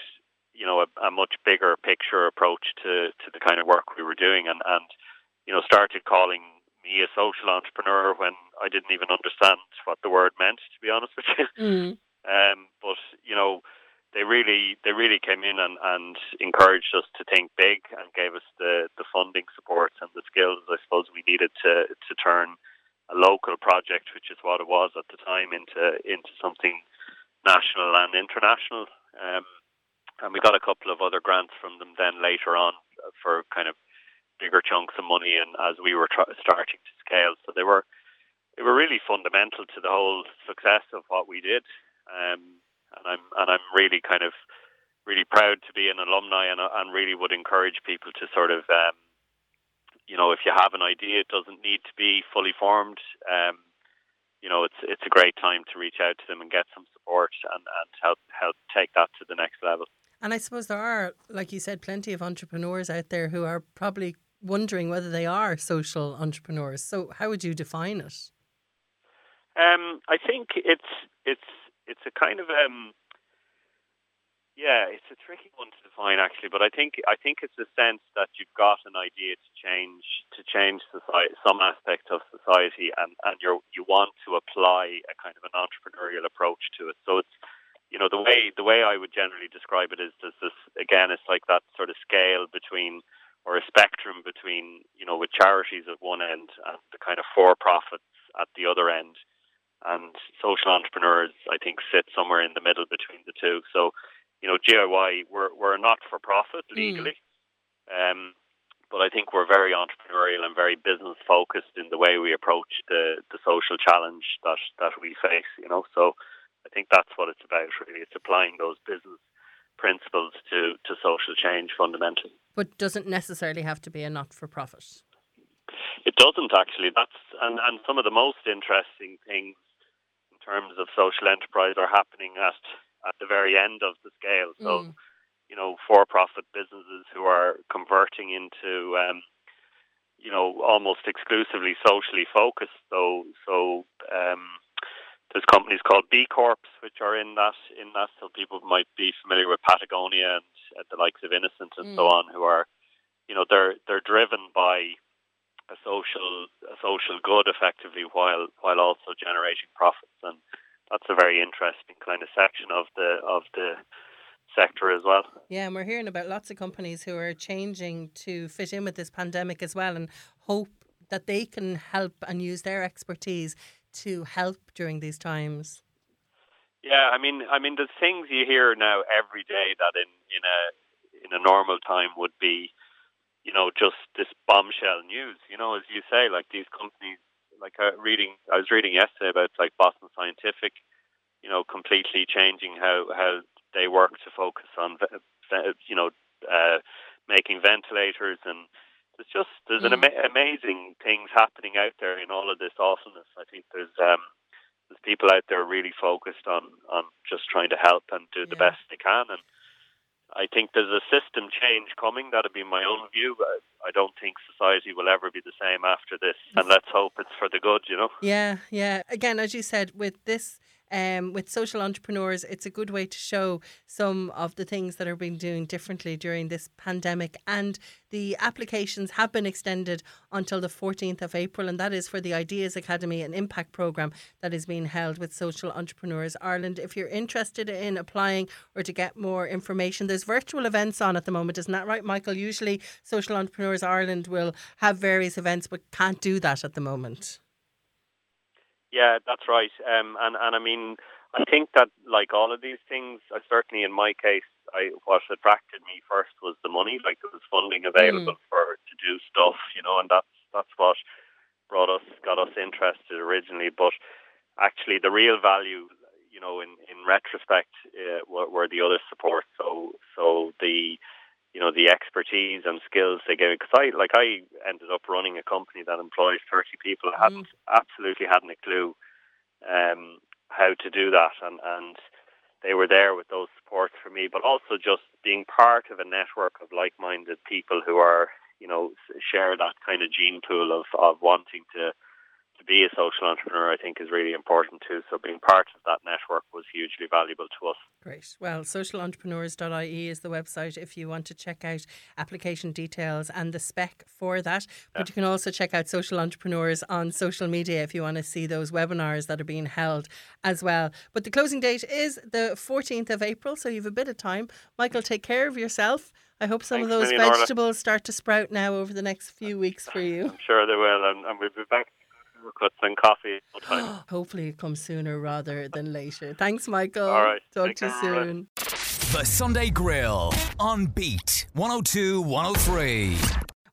you know, a, a much bigger picture approach to, to the kind of work we were doing and, and, you know, started calling me a social entrepreneur when I didn't even understand what the word meant, to be honest with you. Mm. Um, but, you know, they really they really came in and, and encouraged us to think big and gave us the, the funding support and the skills I suppose we needed to to turn a local project, which is what it was at the time, into into something national and international. Um, and we got a couple of other grants from them then later on for kind of bigger chunks of money, and as we were starting to scale, so they were they were really fundamental to the whole success of what we did. Um, and I'm and I'm really kind of really proud to be an alumni, and and really would encourage people to sort of um, you know, if you have an idea, it doesn't need to be fully formed. Um, you know, it's it's a great time to reach out to them and get some support and, and help help take that to the next level. And I suppose there are, like you said, plenty of entrepreneurs out there who are probably wondering whether they are social entrepreneurs. So, how would you define it? Um, I think it's it's it's a kind of um, yeah, it's a tricky one to define actually, but I think I think it's a sense that you've got an idea to change to change society, some aspect of society, and and you you want to apply a kind of an entrepreneurial approach to it. So it's you know the way the way I would generally describe it is this again it's like that sort of scale between or a spectrum between you know with charities at one end and the kind of for profits at the other end and social entrepreneurs I think sit somewhere in the middle between the two so you know, GIY, we're, we're not for profit hmm. legally. Mm. Um, but I think we're very entrepreneurial and very business focused in the way we approach the, the social challenge that, that we face, you know. So I think that's what it's about, really. It's applying those business principles to, to social change fundamentally. But doesn't necessarily have to be a not for profit. It doesn't actually. That's and, and some of the most interesting things in terms of social enterprise are happening at at the very end of the scale. So, mm. you know, for-profit businesses who are converting into, um, you know, almost exclusively socially focused. So, so um, there's companies called B Corps which are in that in that. So people might be familiar with Patagonia and uh, the likes of Innocent and mm. so on, who are, you know, they're they're driven by a social a social good effectively while while also generating profits and that's a very interesting kind of section of the of the sector as well. Yeah, and we're hearing about lots of companies who are changing to fit in with this pandemic as well and hope that they can help and use their expertise to help during these times. Yeah, I mean I mean there's things you hear now every day that in, in a in a normal time would be, you know, just this bombshell news. You know, as you say, like these companies like uh, reading, I was reading yesterday about like Boston Scientific you know, completely changing how how they work to focus on, you know, uh, making ventilators and there's just there's mm. an ama- amazing things happening out there in all of this awesomeness. I think there's um, there's people out there really focused on on just trying to help and do the best they can and I think there's a system change coming. That'd be my own view. But I don't think society will ever be the same after this, and let's hope it's for the good. You know. Yeah, yeah. Again, as you said, with this um, with social entrepreneurs, it's a good way to show some of the things that are being doing differently during this pandemic. And the applications have been extended until the 14th of April, and that is for the Ideas Academy and Impact Programme that is being held with Social Entrepreneurs Ireland. If you're interested in applying or to get more information, there's virtual events on at the moment, isn't that right, Michael? Usually, Social Entrepreneurs Ireland will have various events, but can't do that at the moment. Yeah, that's right. Um, and and I mean, I think that like all of these things, uh, certainly in my case, I what attracted me first was the money. Like there was funding available mm. for to do stuff, you know, and that's that's what brought us got us interested originally. But actually, the real value, you know, in in retrospect, uh, were, were the other support. So so the you know the expertise and skills they gave me because I like I ended up running a company that employs 30 people I hadn't mm. absolutely hadn't a clue um, how to do that and and they were there with those supports for me but also just being part of a network of like-minded people who are you know share that kind of gene pool of of wanting to to be a social entrepreneur, I think, is really important too. So being part of that network was hugely valuable to us. Great. Well, socialentrepreneurs.ie is the website if you want to check out application details and the spec for that. But yeah. you can also check out Social Entrepreneurs on social media if you want to see those webinars that are being held as well. But the closing date is the 14th of April, so you have a bit of time. Michael, take care of yourself. I hope some Thanks, of those vegetables start to sprout now over the next few weeks for you. I'm sure they will, and, and we'll be back cuts and coffee. Hopefully, it comes sooner rather than later. Thanks, Michael. All right. Talk to you soon. The Sunday Grill on Beat 102 103.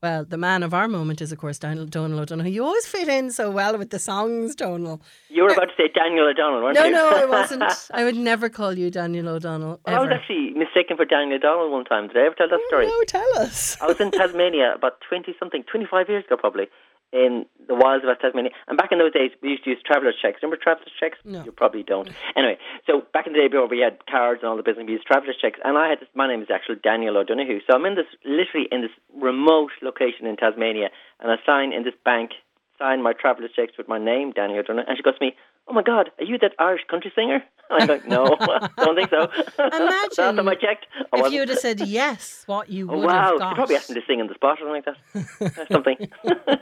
Well, the man of our moment is, of course, Daniel Donald O'Donoghue. You always fit in so well with the songs, Donald. You were about to say Daniel O'Donnell, weren't no, you? No, no, I wasn't. I would never call you Daniel O'Donnell. Ever. I was actually mistaken for Daniel O'Donnell one time. Did I ever tell that story? No, tell us. I was in Tasmania about 20 something, 25 years ago probably in the wilds of West Tasmania. And back in those days, we used to use traveller's checks. Remember traveller's checks? No. You probably don't. Anyway, so back in the day before we had cards and all the business, we used traveller's checks. And I had this, my name is actually Daniel O'Donoghue. So I'm in this, literally in this remote location in Tasmania. And I sign in this bank, sign my traveller's checks with my name, Daniel O'Donoghue. And she goes to me, oh my God, are you that Irish country singer? I'm like, no, don't think so. Imagine Last time I checked, I if you would have said yes, what you oh, would wow, have got. Wow, you probably asked me to sing in the spot or something like that. something.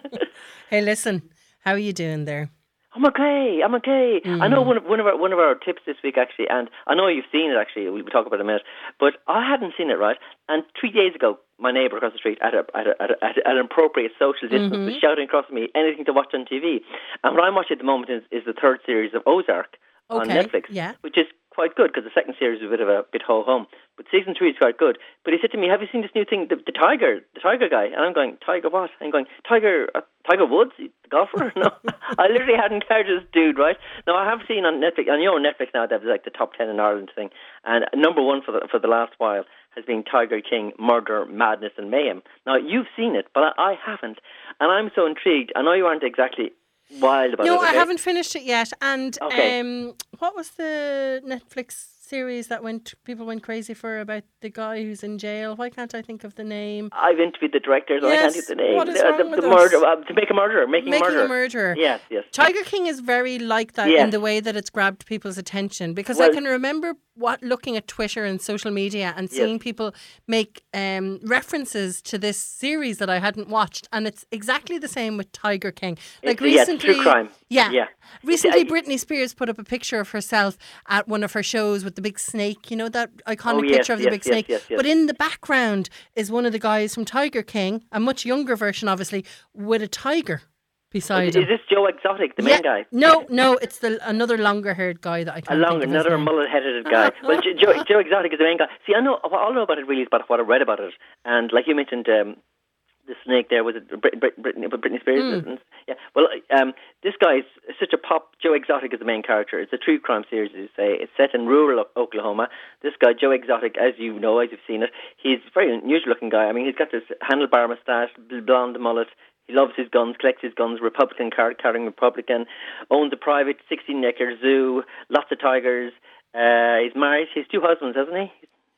hey, listen, how are you doing there? I'm okay. I'm okay. Mm. I know one of one of our one of our tips this week actually, and I know you've seen it actually. We'll talk about it in a minute, but I hadn't seen it right. And three days ago, my neighbour across the street at, a, at, a, at, a, at an appropriate social distance mm-hmm. was shouting across me anything to watch on TV. And what I'm watching at the moment is, is the third series of Ozark okay. on Netflix, yeah. which is quite good because the second series is a bit of a bit ho hum. But season three is quite good. But he said to me, "Have you seen this new thing, the, the Tiger, the Tiger guy?" And I'm going, "Tiger what?" I'm going, "Tiger, uh, Tiger Woods, the golfer." no, I literally hadn't heard this dude. Right now, I have seen on Netflix, and you know, Netflix now they have like the top ten in Ireland thing, and number one for the for the last while has been Tiger King, Murder, Madness, and Mayhem. Now you've seen it, but I, I haven't, and I'm so intrigued. I know you aren't exactly wild about no, it. No, I haven't finished it yet. And okay. um, what was the Netflix series that went people went crazy for about the guy who's in jail. Why can't I think of the name? I've interviewed the directors. Yes, I can't think of the name. What is wrong the, with the murder uh, to make a murderer, making, making murder. a murderer. Yes, yes. Tiger King is very like that yes. in the way that it's grabbed people's attention because well, I can remember what looking at Twitter and social media and seeing yes. people make um, references to this series that I hadn't watched, and it's exactly the same with Tiger King. Like it's, recently, yeah. Yeah, yeah. Recently, I, Britney Spears put up a picture of herself at one of her shows with the big snake. You know that iconic oh, yes, picture of the yes, big yes, snake. But in the background is one of the guys from Tiger King, a much younger version, obviously, with a tiger beside is, him. Is this Joe Exotic, the yeah, main guy? No, no, it's the another longer haired guy that I can't a long, think of another mullet headed guy. well, Joe, Joe Exotic is the main guy. See, I know all I know about it really is about what I read about it, and like you mentioned. Um, the snake there was it Brit- Brit- Britney, Britney Spears? Hmm. Yeah. Well, um, this guy is such a pop. Joe Exotic is the main character. It's a true crime series, as you say. It's set in rural Oklahoma. This guy, Joe Exotic, as you know, as you've seen it, he's a very unusual looking guy. I mean, he's got this handlebar mustache, blonde mullet. He loves his guns, collects his guns, Republican card carrying Republican, owns a private 16 acre zoo, lots of tigers. Uh, he's married. He's two husbands, hasn't he?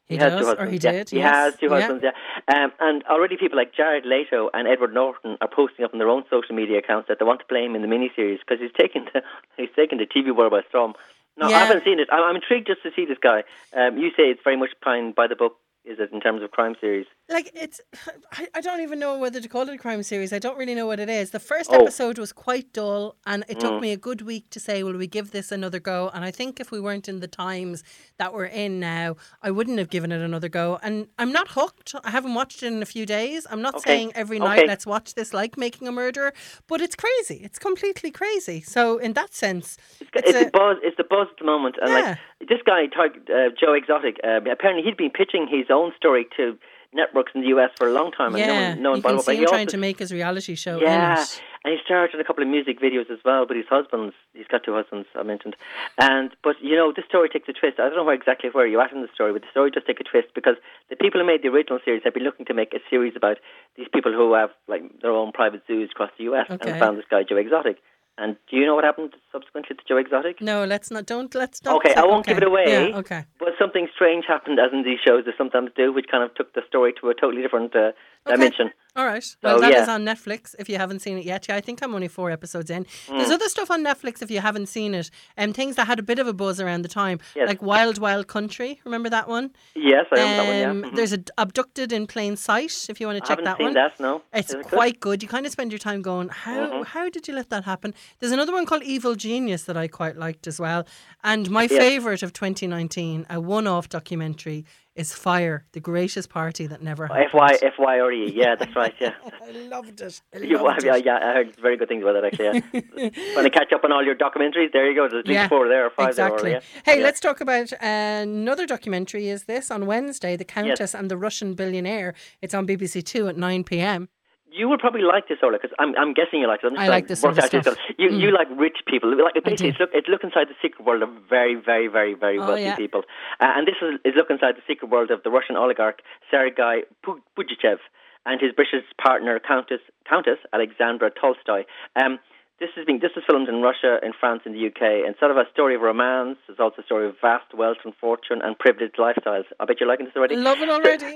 He has does, two or husbands. he yeah. did, He yes. has two Yeah. husbands, yeah. Um, and already people like Jared Leto and Edward Norton are posting up on their own social media accounts that they want to play him in the miniseries because he's taken the he's taken the TV world by storm. No, Yeah. I haven't seen it. I'm, I'm intrigued just to see this guy. Um, you say it's very much pine by the book, is it in terms of crime series? Like it's, I, I don't even know whether to call it a crime series. I don't really know what it is. The first Oh. episode was quite dull, and it Mm. took me a good week to say, "Will we give this another go?" And I think if we weren't in the times that we're in now, I wouldn't have given it another go. And I'm not hooked. I haven't watched it in a few days. I'm not Okay. saying every night Okay. let's watch this like Making a Murderer, but it's crazy. It's completely crazy. So in that sense, It's, it's a- the buzz. It's the buzz at the moment, and Yeah. like this guy, uh, Joe Exotic. Uh, apparently, he'd been pitching his own story to networks in the US for a long time, and no yeah, one, no one you can see him trying also- to make his reality show Yeah, and he starred in a couple of music videos as well. But his husband's he's got two husbands I mentioned, and but you know this story takes a twist. I don't know where exactly where you're at in the story, but the story does take a twist because the people who made the original series have been looking to make a series about these people who have like their own private zoos across the US Okay. and found this guy Joe Exotic. And do you know what happened subsequently to Joe Exotic? No, let's not. Don't let's not. Okay, I won't give it away. Yeah, okay. But something strange happened, as in these shows they sometimes do, which kind of took the story to a totally different uh, Okay. dimension. All right. Well, So, that is yeah. on Netflix if you haven't seen it yet. Yeah, I think I'm only four episodes in. Mm. There's other stuff on Netflix if you haven't seen it. Um, things that had a bit of a buzz around the time, Yes. like Wild Wild Country. Remember that one? Yes, I remember that one. Um, Yeah, Mhm. There's a Abducted in Plain Sight. If you want to check I haven't that seen one. that. No, It's it quite good. You kind of spend your time going, how Mhm. how did you let that happen? There's another one called Evil Genius that I quite liked as well. And my Yeah. favourite of 2019, a one-off documentary, is Fyre, the greatest party that never oh, happened. FY FYRE. Yeah, that's right. Yeah. I loved it. I loved yeah, it. yeah, I heard very good things about that actually. Yeah. Trying to catch up on all your documentaries. There you go. There's at least Yeah, four there or five exactly. there. Hey, yeah. let's talk about another documentary. Is this on Wednesday? The Countess and the Russian Billionaire. It's on BBC Two at nine p.m. You will probably like this, Orla, because I'm, I'm guessing you like it. I like this sort of stuff. You, Mm. you like rich people. Like basically, it's look, it's look inside the secret world of very, very, very, very Oh, wealthy yeah. people. Uh, and this is, is look inside the secret world of the Russian oligarch Sergei Pu- Pugachev and his British partner Countess Countess Alexandra Tolstoy. Um, this is being this is filmed in Russia, in France, in the UK. Instead of a story of romance, it's also a story of vast wealth and fortune and privileged lifestyles. I bet you're liking this already. Love it already.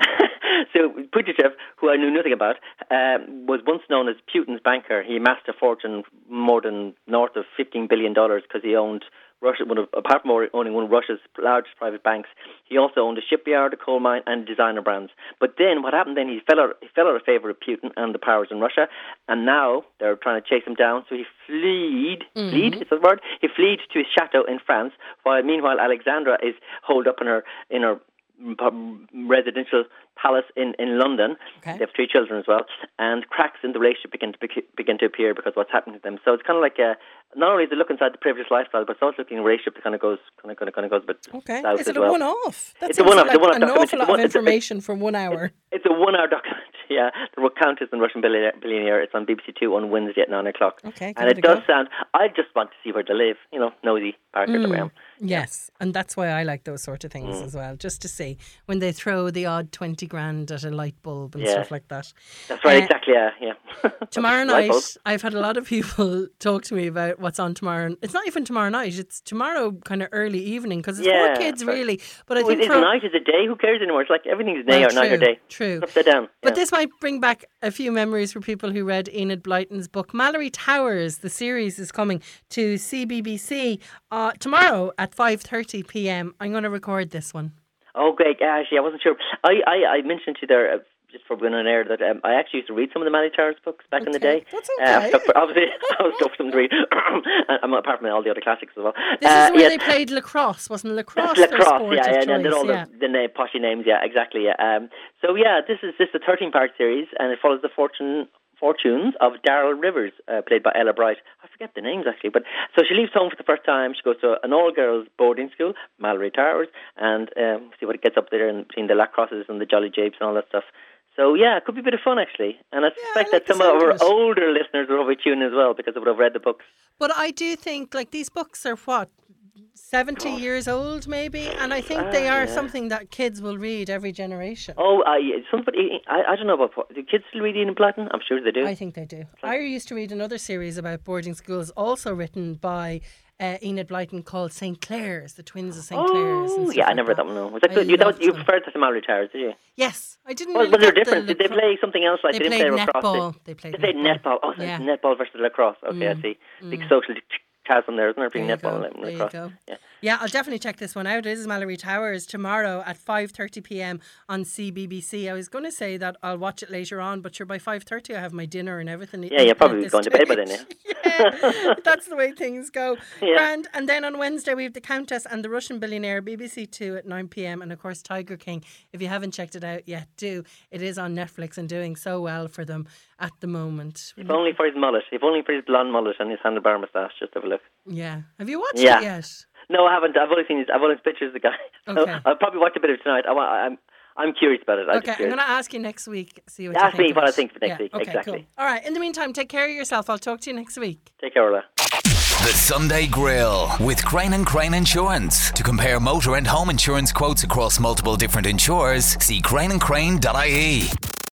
so Pugachev, who I knew nothing about, um, was once known as Putin's banker. He amassed a fortune more than north of fifteen billion dollars because he owned Russia. One of, apart from owning one of Russia's largest private banks, he also owned a shipyard, a coal mine, and designer brands. But then what happened? Then he fell out. He fell out of favor of Putin and the powers in Russia, and now they're trying to chase him down. So he fled. Mm-hmm. Fled is that the word? He fled to his chateau in France. While meanwhile Alexandra is holed up in her in her mm, residential palace in, in London. Okay. They have three children as well, and cracks in the relationship begin to bec- begin to appear because what's happening to them. So it's kind of like a, not only is it look inside the privileged lifestyle, but it's also looking at a relationship that kind of goes kind of kind of, kind of goes a bit Okay. south Is as it a well. one-off? That It's a one-off, Like it's a one-off an awful It's a lot of one- it's a- information for one hour. It's a one-hour documentary. Yeah, the Countess and Russian Billionaire. billionaire. It's on BBC Two on Wednesday at nine o'clock. Okay, and it it, a go. does sound. I just want to see where they live. You know, nosy Parker that I am. Yes, and that's why I like those sort of things Mm. as well, just to see when they throw the odd twenty grand at a light bulb and Yeah. stuff like that. That's right. Uh, exactly. Yeah. Yeah. Tomorrow night. I've had a lot of people talk to me about what's on tomorrow. It's not even tomorrow night; it's tomorrow kind of early evening because it's Yeah, for kids, but- really. But I think is for night is a day? Who cares anymore? It's like everything's Well, day or night or day. true. It's upside down. But yeah. this might bring back a few memories for people who read Enid Blyton's book. Malory Towers, the series, is coming to CBBC uh, tomorrow at 5.30 p.m. I'm going to record this one. Oh, great. Yeah, actually, I wasn't sure. I, I, I mentioned to you there, uh, just for going on air, that um, I actually used to read some of the Malory Towers books back in the day. that's Uh, okay. for, obviously, I was stuck for them to read, um, apart from all the other classics as well. This Uh, is where yes. they played lacrosse, wasn't lacrosse? That's lacrosse, yeah, yeah, and then all yeah. the, the na- poshy names, yeah, exactly. Yeah. Um, so yeah, this is this is a 13 part series, and it follows the fortune fortunes of Darrell Rivers, uh, played by Ella Bright. I forget the names actually, but so she leaves home for the first time. She goes to an all girls boarding school, Malory Towers, and um, see what it gets up there in between the lacrosses and the Jolly Japes and all that stuff. So yeah, it could be a bit of fun actually, and I suspect like that some of our older listeners will probably tune as well because they would have read the books. But I do think like these books are what. 70 years old, maybe, and I think they Ah, are yeah. something that kids will read every generation. Oh, uh, somebody, I, I don't know about do kids still read Enid Blyton? I'm sure they do. I think they do. I used to read another series about boarding schools, also written by uh, Enid Blyton, called St. Clare's, the twins of St. Clare's. Oh, stuff yeah, I like never read that one. No, was that I good? You, that you preferred to Malory Towers, did you? Yes, I didn't. Well, really was there get the? Did they play something else? Like They they, didn't played play lacrosse. netball. Did They played they netball. netball? Oh, so Yeah. netball versus lacrosse. Okay, I see. Big social chasm there, isn't there? Between There netball go, and you go. Yeah. Yeah, I'll definitely check this one out. It is Malory Towers tomorrow at 5:30 p.m. on CBBC. I was going to say that I'll watch it later on, but sure by 5:30 I have my dinner and everything. Yeah, you're probably going to bed by then, stage. yeah, that's the way things go. Yeah. Grand. And then on Wednesday we have the Countess and the Russian Billionaire, BBC Two at 9 p.m. and of course Tiger King. If you haven't checked it out yet, do. It is on Netflix and doing so well for them at the moment. If only for his mullet. If only for his blonde mullet and his handlebar moustache. Just have a look. Yeah. Have you watched Yeah. it yet? No, I haven't. I've only seen his, I've only seen pictures of the guy. So Okay. I'll probably watch a bit of it tonight. I, I'm I'm curious about it. I'm Okay, I'm going to ask you next week. See what Ask you think. me what I think for next Yeah, week, Okay, exactly. Cool. All right. In the meantime, take care of yourself. I'll talk to you next week. Take care, Orla. The Sunday Grill with Crane and Crane Insurance. To compare motor and home insurance quotes across multiple different insurers, see craneandcrane.ie.